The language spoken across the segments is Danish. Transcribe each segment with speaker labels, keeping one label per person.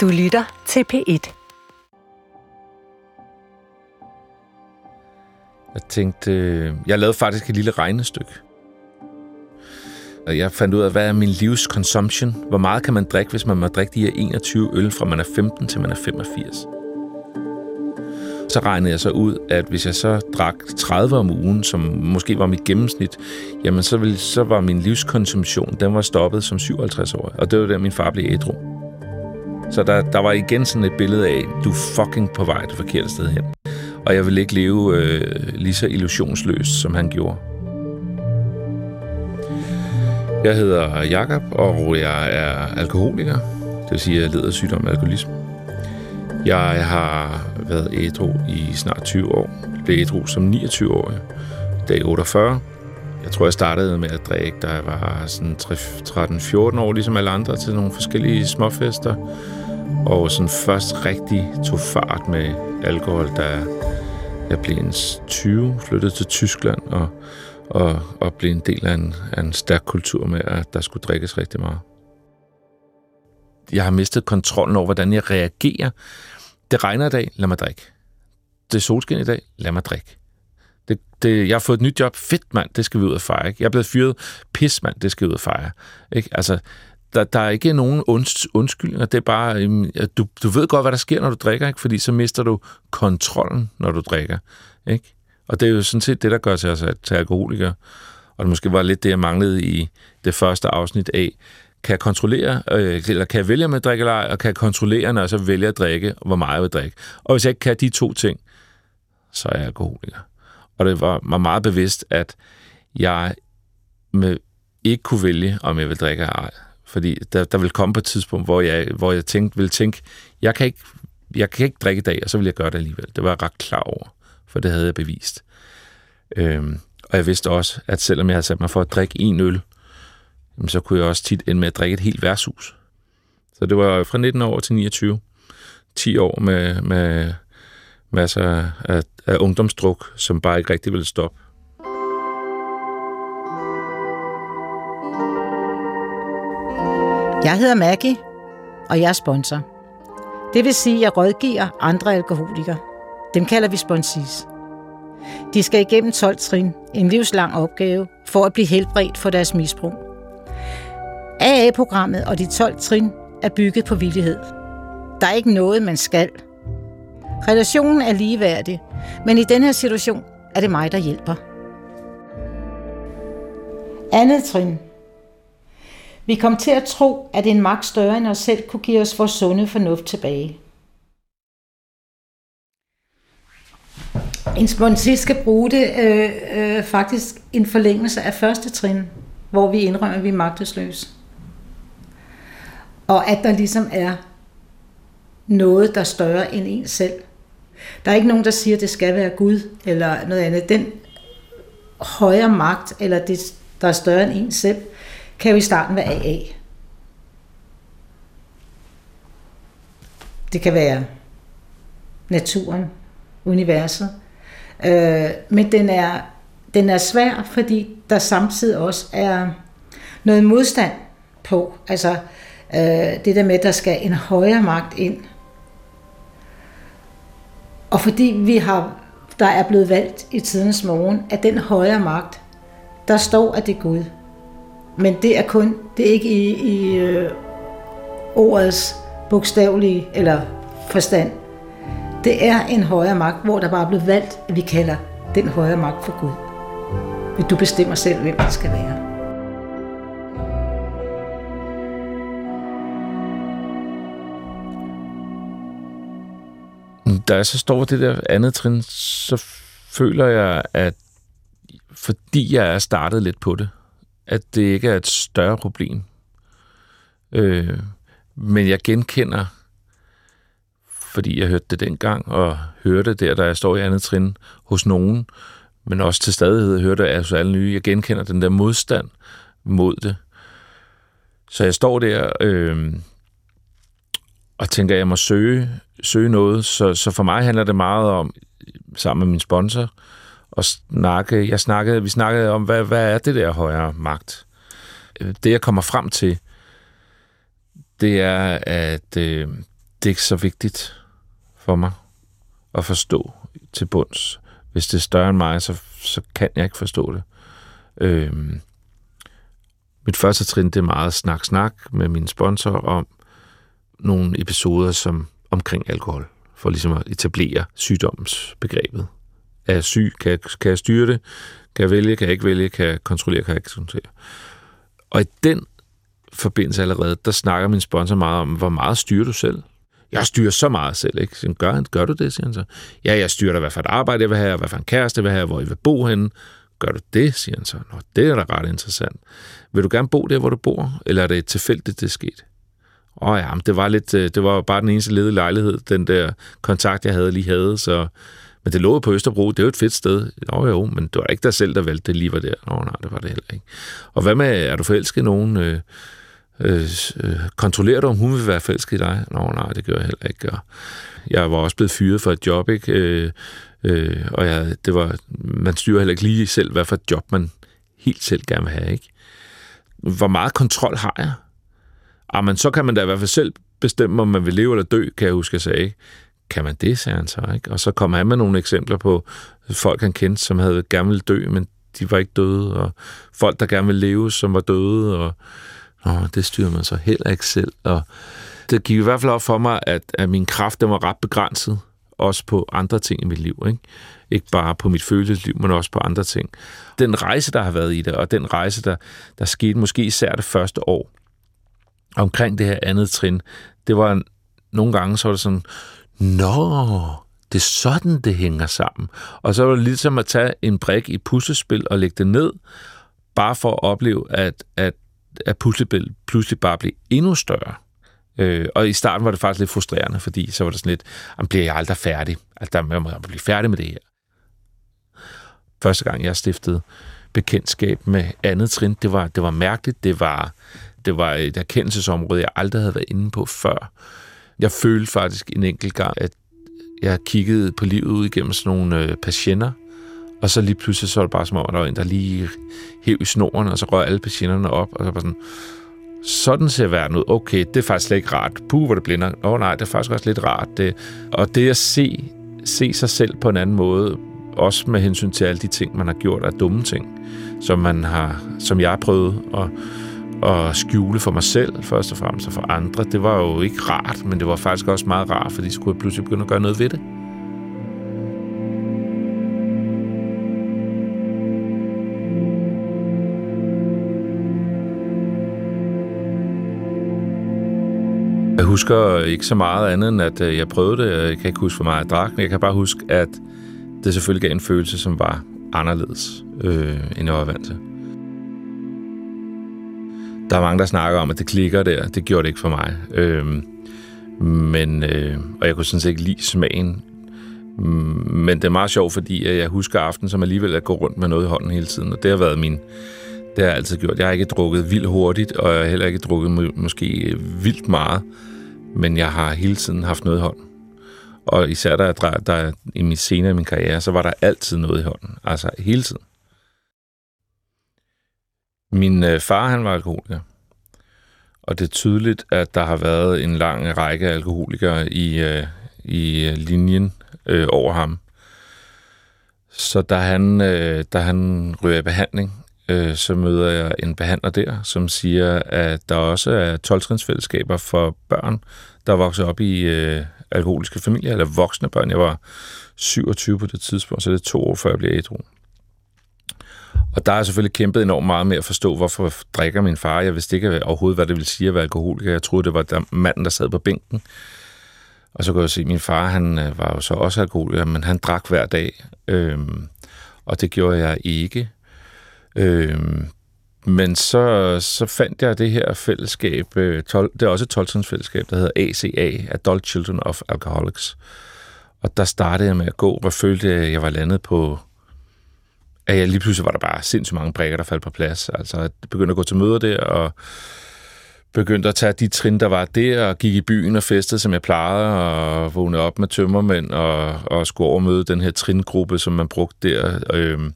Speaker 1: Du lytter til P1.
Speaker 2: Jeg tænkte, øh, jeg lavede faktisk et lille regnestykke. Og jeg fandt ud af, hvad er min livs consumption? Hvor meget kan man drikke, hvis man må drikke de her 21 øl, fra man er 15 til man er 85? Så regnede jeg så ud, at hvis jeg så drak 30 om ugen, som måske var mit gennemsnit, jamen så, ville, så var min livskonsumtion, den var stoppet som 57 år. Og det var der, min far blev ædru. Så der, der var igen sådan et billede af, du er fucking på vej det forkerte sted hen. Og jeg vil ikke leve øh, lige så illusionsløst, som han gjorde. Jeg hedder Jakob og jeg er alkoholiker. Det vil sige, at jeg lider af sygdom alkoholisme. Jeg har været ædru i snart 20 år. Jeg blev ædru som 29-årig, dag 48. Jeg tror, jeg startede med at drikke, da jeg var sådan 13-14 år, ligesom alle andre, til nogle forskellige småfester. Og sådan først rigtig tog fart med alkohol, da jeg blev en 20, flyttede til Tyskland og, og, og blev en del af en, af en stærk kultur med, at der skulle drikkes rigtig meget. Jeg har mistet kontrollen over, hvordan jeg reagerer. Det regner i dag, lad mig drikke. Det er solskin i dag, lad mig drikke. Det, det, jeg har fået et nyt job, fedt mand, det skal vi ud og fejre. Ikke? Jeg er blevet fyret, pis mand, det skal vi ud og fejre. Ikke? Altså, der, der er ikke nogen unds, undskyldninger. Det er bare, øhm, du, du ved godt, hvad der sker, når du drikker, ikke? fordi så mister du kontrollen, når du drikker. Ikke? Og det er jo sådan set det, der gør til os til alkoholikere. Og det måske var lidt det, jeg manglede i det første afsnit af, kan jeg kontrollere, øh, eller kan jeg vælge med at drikke eller ej, og kan jeg kontrollere, når jeg så vælger at drikke, hvor meget jeg vil drikke. Og hvis jeg ikke kan de to ting, så er jeg alkoholiker. Og det var mig meget bevidst, at jeg med ikke kunne vælge, om jeg vil drikke eller ej. Fordi der, der vil komme på et tidspunkt, hvor jeg, hvor jeg tænkte, vil tænke, jeg kan, ikke, jeg kan ikke drikke i dag, og så vil jeg gøre det alligevel. Det var jeg ret klar over, for det havde jeg bevist. Øhm, og jeg vidste også, at selvom jeg havde sat mig for at drikke en øl, så kunne jeg også tit ende med at drikke et helt værtshus. Så det var fra 19 år til 29. 10 år med, med masser af, af ungdomsdruk, som bare ikke rigtig ville stoppe.
Speaker 3: Jeg hedder Maggie, og jeg er sponsor. Det vil sige, at jeg rådgiver andre alkoholikere. Dem kalder vi sponsis. De skal igennem 12 trin, en livslang opgave, for at blive helbredt for deres misbrug. AA-programmet og de 12 trin er bygget på villighed. Der er ikke noget, man skal. Relationen er ligeværdig, men i den her situation er det mig, der hjælper. Andet trin. Vi kom til at tro, at en magt større end os selv kunne give os vores sunde fornuft tilbage. En sponsist skal bruge det øh, øh, faktisk en forlængelse af første trin, hvor vi indrømmer, at vi er magtesløse. Og at der ligesom er noget, der er større end en selv. Der er ikke nogen, der siger, at det skal være Gud eller noget andet. Den højere magt, eller det, der er større end en selv, kan jo i starten være AA. Det kan være naturen, universet. Øh, men den er, den er svær, fordi der samtidig også er noget modstand på. Altså øh, det der med, at der skal en højere magt ind. Og fordi vi har, der er blevet valgt i tidens morgen, at den højere magt, der står, at det er Gud. Men det er kun, det er ikke i, i øh, ordets bogstavelige eller forstand. Det er en højere magt, hvor der bare er blevet valgt, at vi kalder den højere magt for Gud. Men du bestemmer selv, hvem det skal være.
Speaker 2: Da jeg så står det der andet trin, så føler jeg, at fordi jeg er startet lidt på det, at det ikke er et større problem. Øh, men jeg genkender, fordi jeg hørte det dengang, og hørte det der, da jeg står i andet trin hos nogen, men også til stadighed hørte jeg hos alle nye, jeg genkender den der modstand mod det. Så jeg står der øh, og tænker, at jeg må søge, søge noget. Så, så for mig handler det meget om, sammen med min sponsor, og snakke. Jeg snakkede, vi snakkede om, hvad, hvad er det der højere magt? Det, jeg kommer frem til, det er, at øh, det er ikke så vigtigt for mig at forstå til bunds. Hvis det er større end mig, så, så kan jeg ikke forstå det. Øh, mit første trin, det er meget snak-snak med min sponsor om nogle episoder som omkring alkohol, for ligesom at etablere sygdomsbegrebet. Er syg? Kan kan jeg styre det? Kan jeg vælge? Kan jeg ikke vælge? Kan jeg kontrollere? Kan jeg ikke kontrollere? Og i den forbindelse allerede, der snakker min sponsor meget om, hvor meget styrer du selv? Jeg styrer så meget selv, ikke? Så gør, gør du det, siger han så. Ja, jeg styrer dig, hvad for et arbejde jeg vil have, hvad for en kæreste jeg vil have, hvor jeg vil bo henne. Gør du det, siger han så. Nå, det er da ret interessant. Vil du gerne bo der, hvor du bor, eller er det tilfældigt, det er sket? Åh oh ja, men det var, lidt, øh, det var bare den eneste ledige lejlighed, den der kontakt, jeg havde lige havde, så... Men det lå på Østerbro, det er jo et fedt sted. Nå jo, men det var ikke dig selv, der valgte det lige var der. Nå nej, det var det heller ikke. Og hvad med, er du forelsket i nogen? Øh, øh, øh, kontrollerer du, om hun vil være forelsket i dig? Nå nej, det gør jeg heller ikke. Og jeg var også blevet fyret for et job, ikke? Øh, øh, og jeg, det var, man styrer heller ikke lige selv, hvad for et job man helt selv gerne vil have, ikke? Hvor meget kontrol har jeg? Ah, men så kan man da i hvert fald selv bestemme, om man vil leve eller dø, kan jeg huske, jeg sagde. Kan man det, sagde han så, ikke? Og så kom han med nogle eksempler på folk, han kendte, som havde gerne ville dø, men de var ikke døde, og folk, der gerne ville leve, som var døde, og Nå, det styrer man så heller ikke selv. Og det gik i hvert fald op for mig, at, at min kraft den var ret begrænset, også på andre ting i mit liv. Ikke? ikke bare på mit følelsesliv, men også på andre ting. Den rejse, der har været i det, og den rejse, der, der skete måske især det første år, omkring det her andet trin, det var nogle gange, så var det sådan, nå, det er sådan, det hænger sammen. Og så var det ligesom at tage en brik i puslespil og lægge det ned, bare for at opleve, at, at at puslespil pludselig bare blev endnu større. Øh, og i starten var det faktisk lidt frustrerende, fordi så var det sådan lidt, jamen bliver jeg aldrig færdig? Altså, der må jeg blive færdig med det her. Første gang, jeg stiftede bekendtskab med andet trin, det var, det var mærkeligt. Det var, det var et erkendelsesområde, jeg aldrig havde været inde på før. Jeg følte faktisk en enkelt gang, at jeg kiggede på livet ud igennem sådan nogle øh, patienter, og så lige pludselig så var det bare som om, at der var en, der lige hæv i snoren, og så rør alle patienterne op, og så var sådan, sådan ser verden ud. Okay, det er faktisk slet ikke rart. Puh, hvor det blinder. Åh oh, nej, det er faktisk også lidt rart. Det. Og det at se, se sig selv på en anden måde, også med hensyn til alle de ting, man har gjort af dumme ting, som, man har, som jeg har prøvet og at skjule for mig selv, først og fremmest, og for andre. Det var jo ikke rart, men det var faktisk også meget rart, fordi så skulle jeg pludselig begynde at gøre noget ved det. Jeg husker ikke så meget andet, end at øh, jeg prøvede det. Jeg kan ikke huske, hvor meget jeg drak, men jeg kan bare huske, at det selvfølgelig gav en følelse, som var anderledes, øh, end jeg var vant til. Der er mange, der snakker om, at det klikker der. Det gjorde det ikke for mig. Øhm, men, øh, og jeg kunne sådan set ikke lide smagen. Mm, men det er meget sjovt, fordi jeg husker aften, som alligevel at gå rundt med noget i hånden hele tiden. Og det har været min... Det har jeg altid gjort. Jeg har ikke drukket vildt hurtigt, og jeg har heller ikke drukket må, måske øh, vildt meget men jeg har hele tiden haft noget i hånden. Og især da jeg der, der i min senere i min karriere, så var der altid noget i hånden. Altså hele tiden. Min øh, far, han var alkoholiker. Og det er tydeligt, at der har været en lang række alkoholikere i, øh, i øh, linjen øh, over ham. Så da han, øh, da han ryger i behandling, øh, så møder jeg en behandler der, som siger, at der også er 12-trinsfællesskaber for børn, der vokser op i øh, alkoholiske familier, eller voksne børn. Jeg var 27 på det tidspunkt, så det er to år før jeg blev ædru. Og der har jeg selvfølgelig kæmpet enormt meget med at forstå, hvorfor drikker min far. Jeg vidste ikke overhovedet, hvad det ville sige at være alkoholiker. Jeg troede, det var der manden, der sad på bænken. Og så kan jeg se, at min far han øh, var jo så også alkoholiker, men han drak hver dag. Øhm, og det gjorde jeg ikke. Øhm, men så, så fandt jeg det her fællesskab, øh, 12, det er også et 12 fællesskab, der hedder ACA, Adult Children of Alcoholics. Og der startede jeg med at gå, og følte, at jeg var landet på, at jeg lige pludselig var der bare sindssygt mange brækker, der faldt på plads. Altså, jeg begyndte at gå til møder der, og begyndte at tage de trin, der var der, og gik i byen og festede, som jeg plejede, og vågnede op med tømmermænd, og, og skulle overmøde den her tringruppe, som man brugte der. Øhm,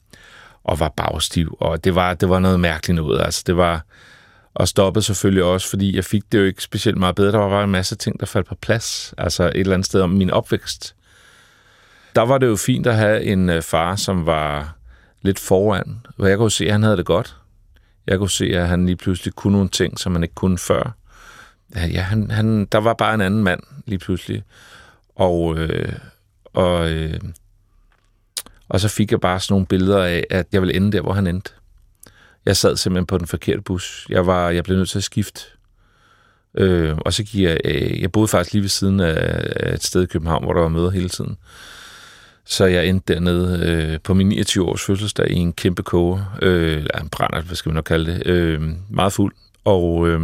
Speaker 2: og var bagstiv, og det var, det var noget mærkeligt noget. Altså, det var, og stoppede selvfølgelig også, fordi jeg fik det jo ikke specielt meget bedre. Der var bare en masse ting, der faldt på plads. Altså et eller andet sted om min opvækst. Der var det jo fint at have en øh, far, som var lidt foran, Og jeg kunne se, at han havde det godt. Jeg kunne se, at han lige pludselig kunne nogle ting, som han ikke kunne før. Ja, han, han, der var bare en anden mand lige pludselig. Og, øh, og, øh, og så fik jeg bare sådan nogle billeder af, at jeg ville ende der, hvor han endte. Jeg sad simpelthen på den forkerte bus. Jeg var, jeg blev nødt til at skifte. Øh, og så gik jeg, øh, jeg boede faktisk lige ved siden af et sted i København, hvor der var møder hele tiden. Så jeg endte dernede øh, på min 29-års fødselsdag i en kæmpe koge, øh, eller en brænder, hvad skal man nok kalde det, øh, meget fuld, og, øh,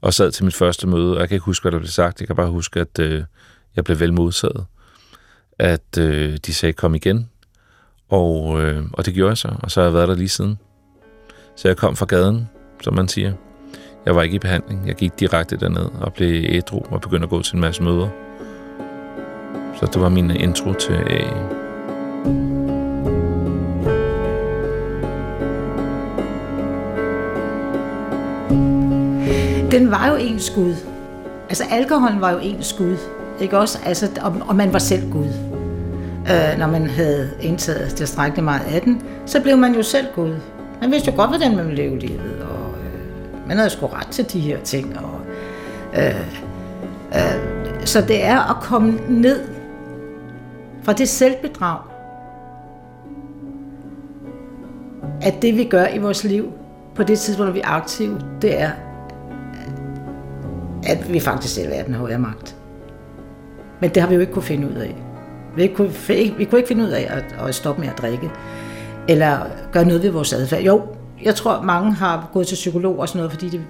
Speaker 2: og sad til mit første møde, og jeg kan ikke huske, hvad der blev sagt, jeg kan bare huske, at øh, jeg blev vel modtaget, at øh, de sagde, kom igen, og, øh, og det gjorde jeg så, og så har jeg været der lige siden. Så jeg kom fra gaden, som man siger. Jeg var ikke i behandling. Jeg gik direkte derned og blev ædru og begyndte at gå til en masse møder. Så det var min intro til AA.
Speaker 3: Den var jo en skud. Altså alkoholen var jo en skud. Ikke også? Altså, og, og man var selv Gud. Øh, når man havde indtaget tilstrækkeligt meget af den, så blev man jo selv Gud. Man vidste jo godt, hvordan man ville leve livet, og øh, man havde sgu ret til de her ting. Og, øh, øh, så det er at komme ned fra det selvbedrag, at det vi gør i vores liv på det tidspunkt, hvor vi er aktive, det er, at vi faktisk selv er den højere magt. Men det har vi jo ikke kunne finde ud af. Vi kunne, vi kunne ikke finde ud af at, at stoppe med at drikke, eller gøre noget ved vores adfærd. Jo, jeg tror, mange har gået til psykolog og sådan noget, fordi det,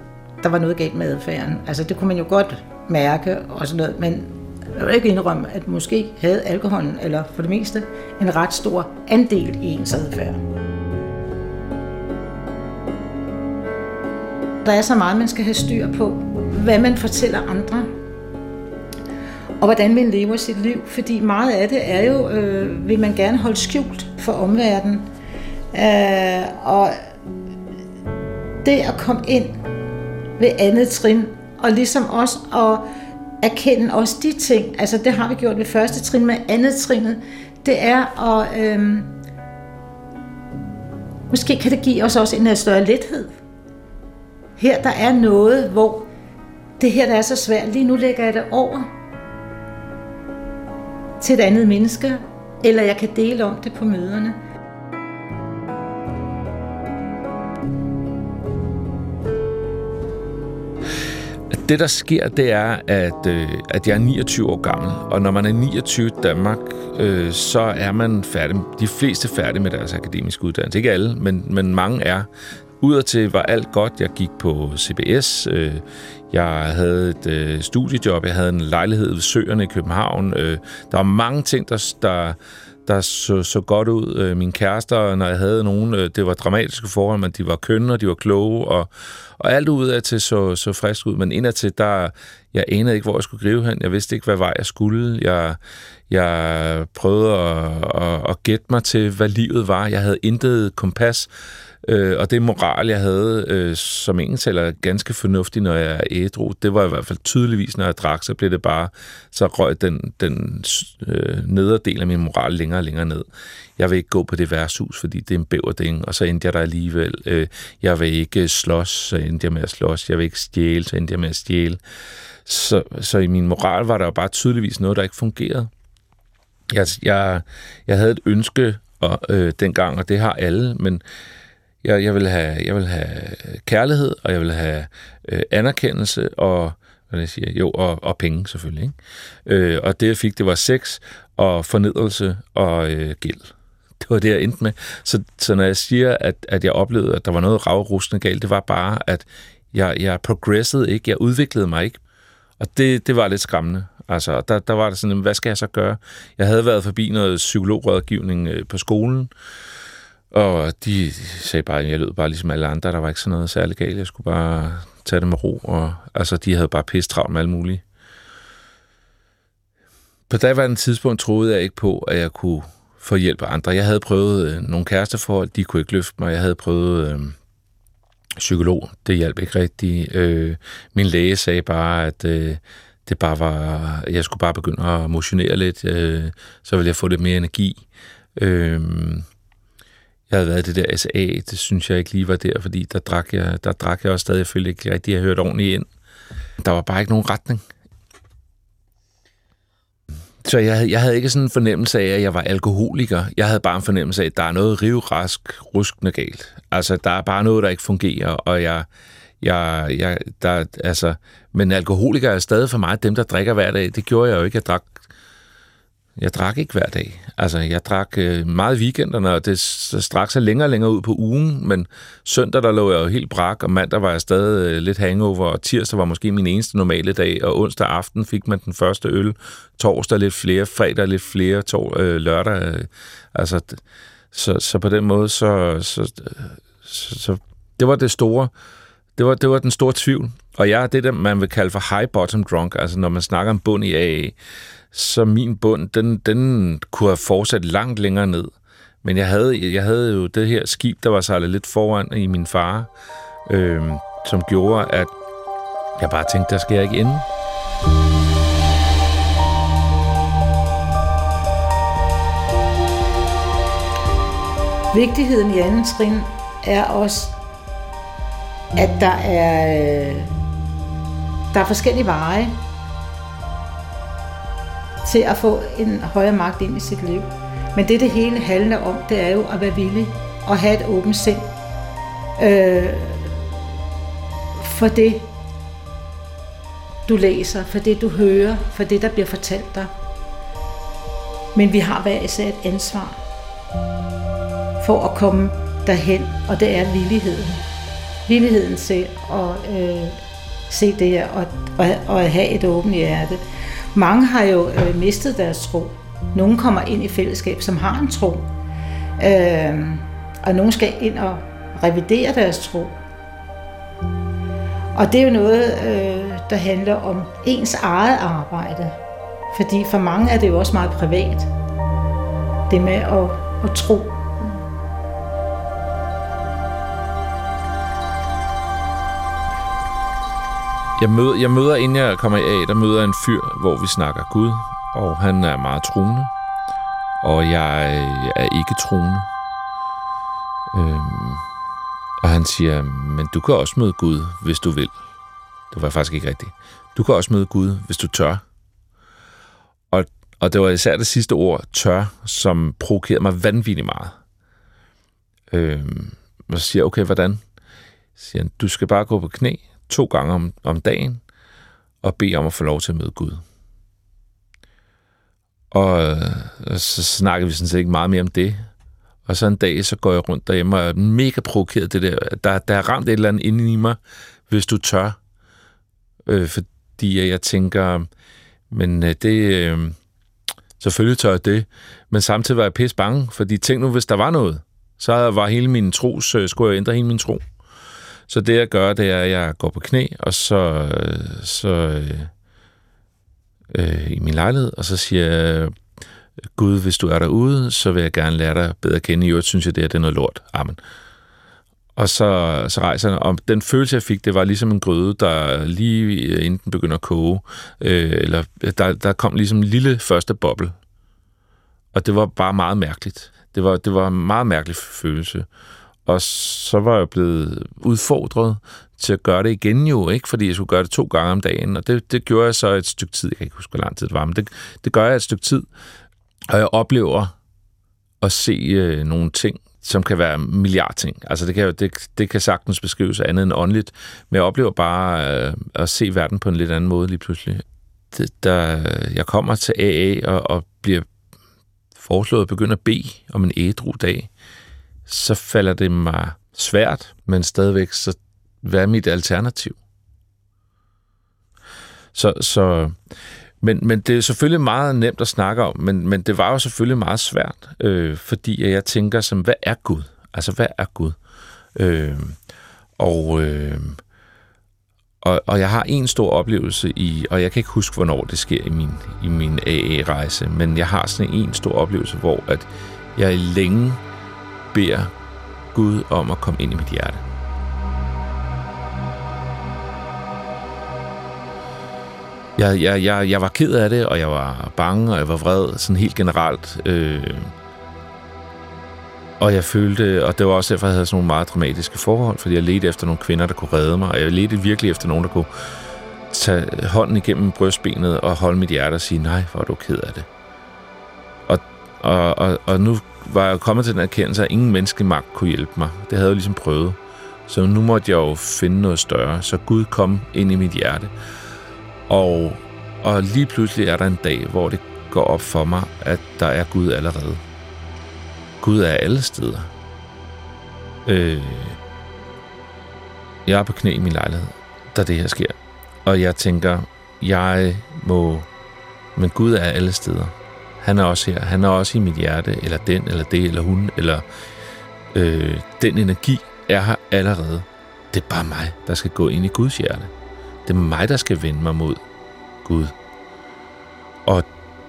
Speaker 3: der var noget galt med adfærden. Altså, det kunne man jo godt mærke og sådan noget, men jeg vil ikke indrømme, at måske havde alkoholen, eller for det meste, en ret stor andel i ens adfærd. Der er så meget, man skal have styr på. Hvad man fortæller andre, og hvordan man lever sit liv. Fordi meget af det er jo, øh, vil man gerne holde skjult for omverdenen. Øh, og det at komme ind ved andet trin, og ligesom også at erkende også de ting, altså det har vi gjort ved første trin, med andet trinet, det er at, øhm, måske kan det give os også en øh, større lethed. Her der er noget, hvor det her der er så svært, lige nu lægger jeg det over til et andet menneske, eller jeg kan dele om det på møderne.
Speaker 2: Det, der sker, det er, at, øh, at jeg er 29 år gammel, og når man er 29 i Danmark, øh, så er man færdig. De fleste færdige med deres akademiske uddannelse. Ikke alle, men, men mange er. Udadtil var alt godt. Jeg gik på CBS. Øh, jeg havde et øh, studiejob. Jeg havde en lejlighed ved Søerne i København. Øh, der var mange ting, der, der, der så, så godt ud. Øh, min mine kærester, når jeg havde nogen, øh, det var dramatiske forhold, men de var kønne, og de var kloge, og, og alt ud af til så, så frisk ud. Men indadtil, der, jeg anede ikke, hvor jeg skulle gribe hen. Jeg vidste ikke, hvad vej jeg skulle. Jeg, jeg prøvede at, at, at gætte mig til, hvad livet var. Jeg havde intet kompas. Øh, og det moral, jeg havde øh, som ingen ganske fornuftig, når jeg er ædru, det var i hvert fald tydeligvis, når jeg drak, så blev det bare, så røg den, den øh, nederdel af min moral længere og længere ned. Jeg vil ikke gå på det værtshus, fordi det er en bæverding, og så endte jeg der alligevel. Øh, jeg vil ikke øh, slås, så endte jeg med at slås. Jeg vil ikke stjæle, så endte jeg med at stjæle. Så, så i min moral var der jo bare tydeligvis noget, der ikke fungerede. Jeg, jeg, jeg havde et ønske og, øh, dengang, og det har alle, men jeg, jeg, vil have, jeg vil have kærlighed, og jeg vil have øh, anerkendelse, og hvad jeg siger, jo, og, og penge selvfølgelig. Ikke? Øh, og det, jeg fik, det var sex og fornedrelse og øh, gæld. Det var det, jeg endte med. Så, så når jeg siger, at, at jeg oplevede, at der var noget ravrustende galt, det var bare, at jeg, jeg progressede ikke, jeg udviklede mig ikke. Og det, det var lidt skræmmende. Altså, der, der var det sådan, hvad skal jeg så gøre? Jeg havde været forbi noget psykologrådgivning øh, på skolen, og de sagde bare, at jeg lød bare ligesom alle andre. Der var ikke sådan noget særligt galt. Jeg skulle bare tage det med ro. Og, altså, de havde bare pisse travlt med alt muligt. På daværende tidspunkt troede jeg ikke på, at jeg kunne få hjælp af andre. Jeg havde prøvet øh, nogle kæresteforhold, de kunne ikke løfte mig. Jeg havde prøvet øh, psykolog. Det hjalp ikke rigtigt. Øh, min læge sagde bare, at øh, det bare var, jeg skulle bare begynde at motionere lidt, øh, så ville jeg få lidt mere energi. Øh, jeg havde været i det der SA, det synes jeg ikke lige var der, fordi der drak jeg, der drak jeg også stadig, jeg følte ikke rigtig, jeg hørte ordentligt ind. Der var bare ikke nogen retning. Så jeg havde, jeg havde ikke sådan en fornemmelse af, at jeg var alkoholiker. Jeg havde bare en fornemmelse af, at der er noget rivrask, ruskende galt. Altså, der er bare noget, der ikke fungerer, og jeg, jeg, jeg der, altså, men alkoholiker er stadig for mig dem, der drikker hver dag. Det gjorde jeg jo ikke. Jeg drak jeg drak ikke hver dag. Altså, jeg drak øh, meget i weekenderne, og det straks er længere og længere ud på ugen, men søndag, der lå jeg jo helt brak, og mandag var jeg stadig øh, lidt hangover, og tirsdag var måske min eneste normale dag, og onsdag aften fik man den første øl, torsdag lidt flere, fredag lidt flere, tor, øh, lørdag, øh, altså, så, så på den måde, så, så, så, så det var det store, det var, det var den store tvivl. Og jeg er det, der man vil kalde for high bottom drunk, altså når man snakker om bund i AA, så min bund, den, den kunne have fortsat langt længere ned. Men jeg havde, jeg havde jo det her skib, der var sejlet lidt foran i min far, øh, som gjorde, at jeg bare tænkte, der skal jeg ikke ende.
Speaker 3: Vigtigheden i anden trin er også, at der er, øh, der er forskellige veje til at få en højere magt ind i sit liv. Men det, det hele handler om, det er jo at være villig og have et åbent sind øh, for det, du læser, for det, du hører, for det, der bliver fortalt dig. Men vi har hver især et ansvar for at komme derhen, og det er villigheden. Villigheden til at øh, se det her og, og, og have et åbent hjerte. Mange har jo øh, mistet deres tro. Nogle kommer ind i fællesskab, som har en tro. Øh, og nogle skal ind og revidere deres tro. Og det er jo noget, øh, der handler om ens eget arbejde. Fordi for mange er det jo også meget privat. Det med at, at tro
Speaker 2: Jeg møder, jeg møder, inden jeg kommer af, der møder en fyr, hvor vi snakker Gud, og han er meget troende, og jeg øh, er ikke troende. Øhm, og han siger, men du kan også møde Gud, hvis du vil. Det var faktisk ikke rigtigt. Du kan også møde Gud, hvis du tør. Og, og det var især det sidste ord, tør, som provokerede mig vanvittigt meget. Øhm, og så siger jeg, okay, hvordan? Så siger han, du skal bare gå på knæ, to gange om, om dagen og bede om at få lov til at møde Gud. Og, og så snakkede vi sådan set ikke meget mere om det. Og så en dag, så går jeg rundt derhjemme og er mega provokeret det der. Der, der er ramt et eller andet inde i mig, hvis du tør. Øh, fordi jeg tænker, men øh, det... Øh, selvfølgelig tør jeg det. Men samtidig var jeg pisse bange, fordi tænk nu, hvis der var noget, så var hele min tro, så øh, skulle jeg ændre hele min tro. Så det, jeg gør, det er, at jeg går på knæ, og så, så øh, øh, i min lejlighed, og så siger jeg, Gud, hvis du er derude, så vil jeg gerne lære dig bedre at kende. I øvrigt synes jeg, det, er, det er noget lort. Amen. Og så, så rejser jeg, og den følelse, jeg fik, det var ligesom en gryde, der lige øh, inden den begynder at koge, øh, eller øh, der, der kom ligesom en lille første boble. Og det var bare meget mærkeligt. Det var, det var en meget mærkelig følelse. Og så var jeg blevet udfordret til at gøre det igen jo, ikke? Fordi jeg skulle gøre det to gange om dagen, og det, det gjorde jeg så et stykke tid. Jeg kan ikke huske, hvor lang tid det var, men det, det gør jeg et stykke tid. Og jeg oplever at se øh, nogle ting, som kan være milliardting. Altså det kan, det, det kan sagtens beskrives andet end åndeligt, men jeg oplever bare øh, at se verden på en lidt anden måde lige pludselig. Det, der, jeg kommer til AA og, og bliver foreslået at begynde at bede om en ædru dag så falder det mig svært, men stadigvæk, så hvad er mit alternativ? Så, så men, men det er selvfølgelig meget nemt at snakke om, men, men det var jo selvfølgelig meget svært, øh, fordi jeg tænker som, hvad er Gud? Altså, hvad er Gud? Øh, og, øh, og, og jeg har en stor oplevelse i, og jeg kan ikke huske, hvornår det sker i min, i min AA-rejse, men jeg har sådan en stor oplevelse, hvor at jeg længe beder Gud om at komme ind i mit hjerte. Jeg, jeg, jeg, jeg var ked af det, og jeg var bange, og jeg var vred, sådan helt generelt. Øh, og jeg følte, og det var også derfor, jeg havde sådan nogle meget dramatiske forhold, fordi jeg ledte efter nogle kvinder, der kunne redde mig, og jeg ledte virkelig efter nogen, der kunne tage hånden igennem brystbenet og holde mit hjerte og sige, nej, hvor er du ked af det. Og, og, og, nu var jeg kommet til den erkendelse, at ingen menneskemagt kunne hjælpe mig. Det havde jeg ligesom prøvet. Så nu måtte jeg jo finde noget større. Så Gud kom ind i mit hjerte. Og, og lige pludselig er der en dag, hvor det går op for mig, at der er Gud allerede. Gud er alle steder. Øh, jeg er på knæ i min lejlighed, da det her sker. Og jeg tænker, jeg må... Men Gud er alle steder. Han er også her. Han er også i mit hjerte, eller den, eller det, eller hun, eller øh, den energi er her allerede. Det er bare mig, der skal gå ind i Guds hjerte. Det er mig, der skal vende mig mod Gud. Og,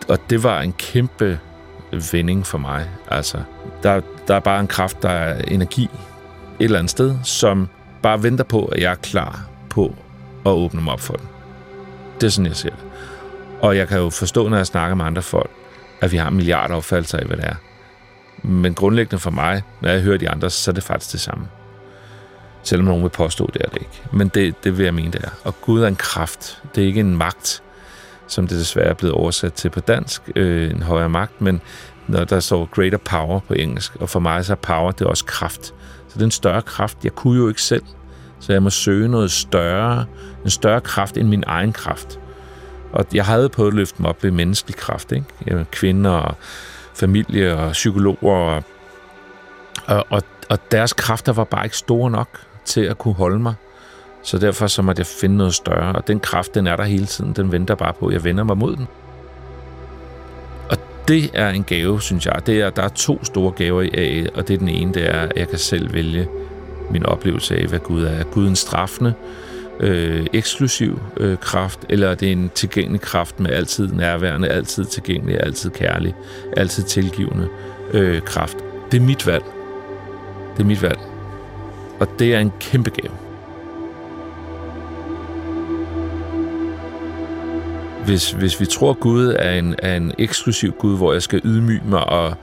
Speaker 2: og det var en kæmpe vending for mig. Altså, der, der er bare en kraft, der er energi et eller andet sted, som bare venter på, at jeg er klar på at åbne mig op for den. Det er sådan, jeg ser det. Og jeg kan jo forstå, når jeg snakker med andre folk, at vi har milliarder opfattelser af, hvad det er. Men grundlæggende for mig, når jeg hører de andre, så er det faktisk det samme. Selvom nogen vil påstå, det er det ikke. Men det, det vil jeg mene, det er. Og Gud er en kraft. Det er ikke en magt, som det desværre er blevet oversat til på dansk, øh, en højere magt, men når der står greater power på engelsk, og for mig så er power, det er også kraft. Så det er en større kraft. Jeg kunne jo ikke selv, så jeg må søge noget større, en større kraft end min egen kraft. Og jeg havde på at løfte dem op ved menneskelig kraft, ikke? Jamen, kvinder og familie og psykologer og, og, og, og deres kræfter var bare ikke store nok til at kunne holde mig. Så derfor så måtte jeg finde noget større, og den kraft, den er der hele tiden. Den venter bare på, jeg vender mig mod den. Og det er en gave, synes jeg. Det er, der er to store gaver i AA, og det er den ene, det er, at jeg kan selv vælge min oplevelse af, hvad Gud er. Er Gud en straffende, øh, eksklusiv øh, kraft, eller det er en tilgængelig kraft med altid nærværende, altid tilgængelig, altid kærlig, altid tilgivende øh, kraft? Det er mit valg. Det er mit valg. Og det er en kæmpe gave. hvis, hvis vi tror, at Gud er en, er en eksklusiv Gud, hvor jeg skal ydmyge mig, og,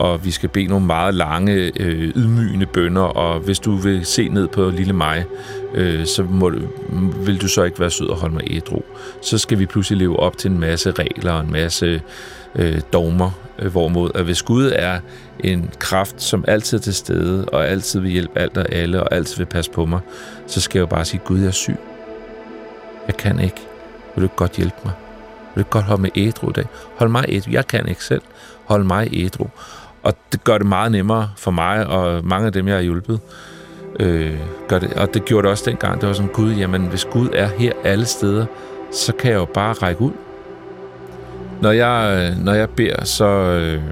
Speaker 2: og vi skal bede nogle meget lange, øh, ydmygende bønder, og hvis du vil se ned på lille mig, øh, så må, vil du så ikke være sød og holde mig ædru. Så skal vi pludselig leve op til en masse regler og en masse øh, dogmer, øh, hvorimod at hvis Gud er en kraft, som altid er til stede, og altid vil hjælpe alt og alle, og altid vil passe på mig, så skal jeg jo bare sige, Gud, jeg er syg. Jeg kan ikke. Vil du ikke godt hjælpe mig? Vil du godt holde mig ædru i dag? Hold mig ædru. Jeg kan ikke selv. Hold mig ædru. Og det gør det meget nemmere for mig, og mange af dem, jeg har hjulpet, øh, gør det. Og det gjorde det også dengang. Det var sådan, Gud, jamen hvis Gud er her alle steder, så kan jeg jo bare række ud. Når jeg, øh, når jeg beder, så... Øh,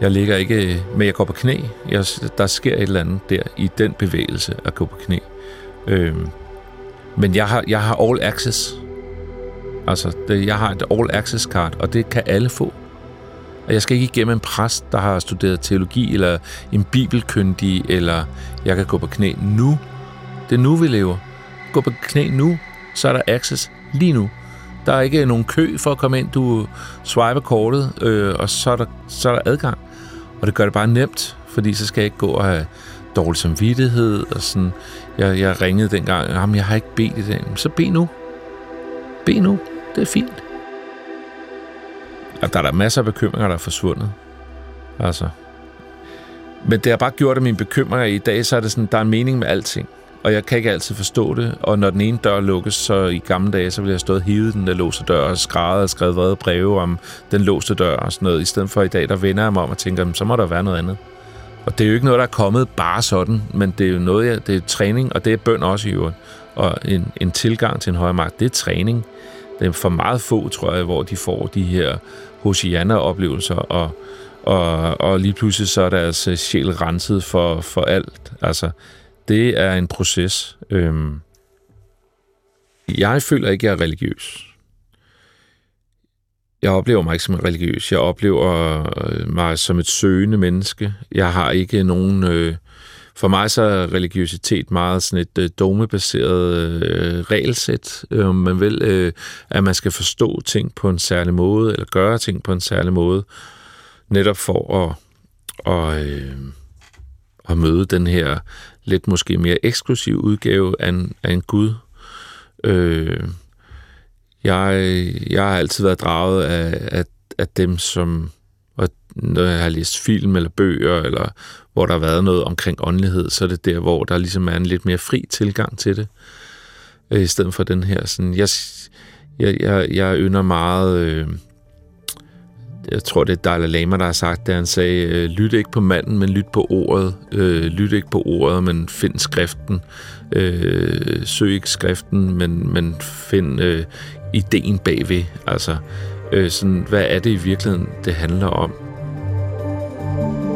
Speaker 2: jeg ligger ikke... Men jeg går på knæ. Jeg, der sker et eller andet der i den bevægelse at gå på knæ. Øh, men jeg har, jeg har all access. Altså, det, jeg har et all access card, og det kan alle få. Og jeg skal ikke igennem en præst, der har studeret teologi, eller en bibelkyndig, eller jeg kan gå på knæ nu. Det er nu, vi lever. Gå på knæ nu, så er der access lige nu. Der er ikke nogen kø for at komme ind. Du swiper kortet, øh, og så er, der, så er der adgang. Og det gør det bare nemt, fordi så skal jeg ikke gå og have dårlig samvittighed. Og sådan. Jeg, jeg ringede dengang, jamen jeg har ikke bedt i dag. Så bed nu. Bed nu. Det er fint. Og der er der masser af bekymringer, der er forsvundet. Altså. Men det har bare gjort, at mine bekymringer i dag, så er det sådan, der er en mening med alting. Og jeg kan ikke altid forstå det. Og når den ene dør lukkes, så i gamle dage, så ville jeg stået hivet den der låste dør og skrevet og skrevet vrede breve om den låste dør og sådan noget. I stedet for i dag, der vender jeg mig om og tænker, så må der være noget andet. Og det er jo ikke noget, der er kommet bare sådan, men det er jo noget, jeg, det er træning, og det er bøn også i øvrigt. Og en, en tilgang til en højere magt, det er træning. Det er for meget få, tror jeg, hvor de får de her Hosianna-oplevelser, og, og, og lige pludselig så er deres øh, sjæl renset for, for alt. Altså, det er en proces. Øhm, jeg føler ikke, jeg er religiøs. Jeg oplever mig ikke som religiøs. Jeg oplever øh, mig som et søgende menneske. Jeg har ikke nogen øh, for mig så er religiøsitet meget sådan et øh, dogmebaseret øh, regelsæt, øh, man vil, øh, at man skal forstå ting på en særlig måde, eller gøre ting på en særlig måde, netop for at, og, øh, at møde den her lidt måske mere eksklusiv udgave af en, af en Gud. Øh, jeg, jeg har altid været draget af, af, af dem, som når jeg har læst film eller bøger, eller hvor der har været noget omkring åndelighed, så er det der, hvor der ligesom er en lidt mere fri tilgang til det, øh, i stedet for den her sådan, jeg, jeg, jeg, jeg ynder meget, øh, jeg tror det er Dalai Lama, der har sagt det, han sagde, øh, lyt ikke på manden, men lyt på ordet, øh, lyt ikke på ordet, men find skriften, øh, søg ikke skriften, men, men find øh, ideen bagved, altså, øh, sådan, hvad er det i virkeligheden, det handler om, Thank you.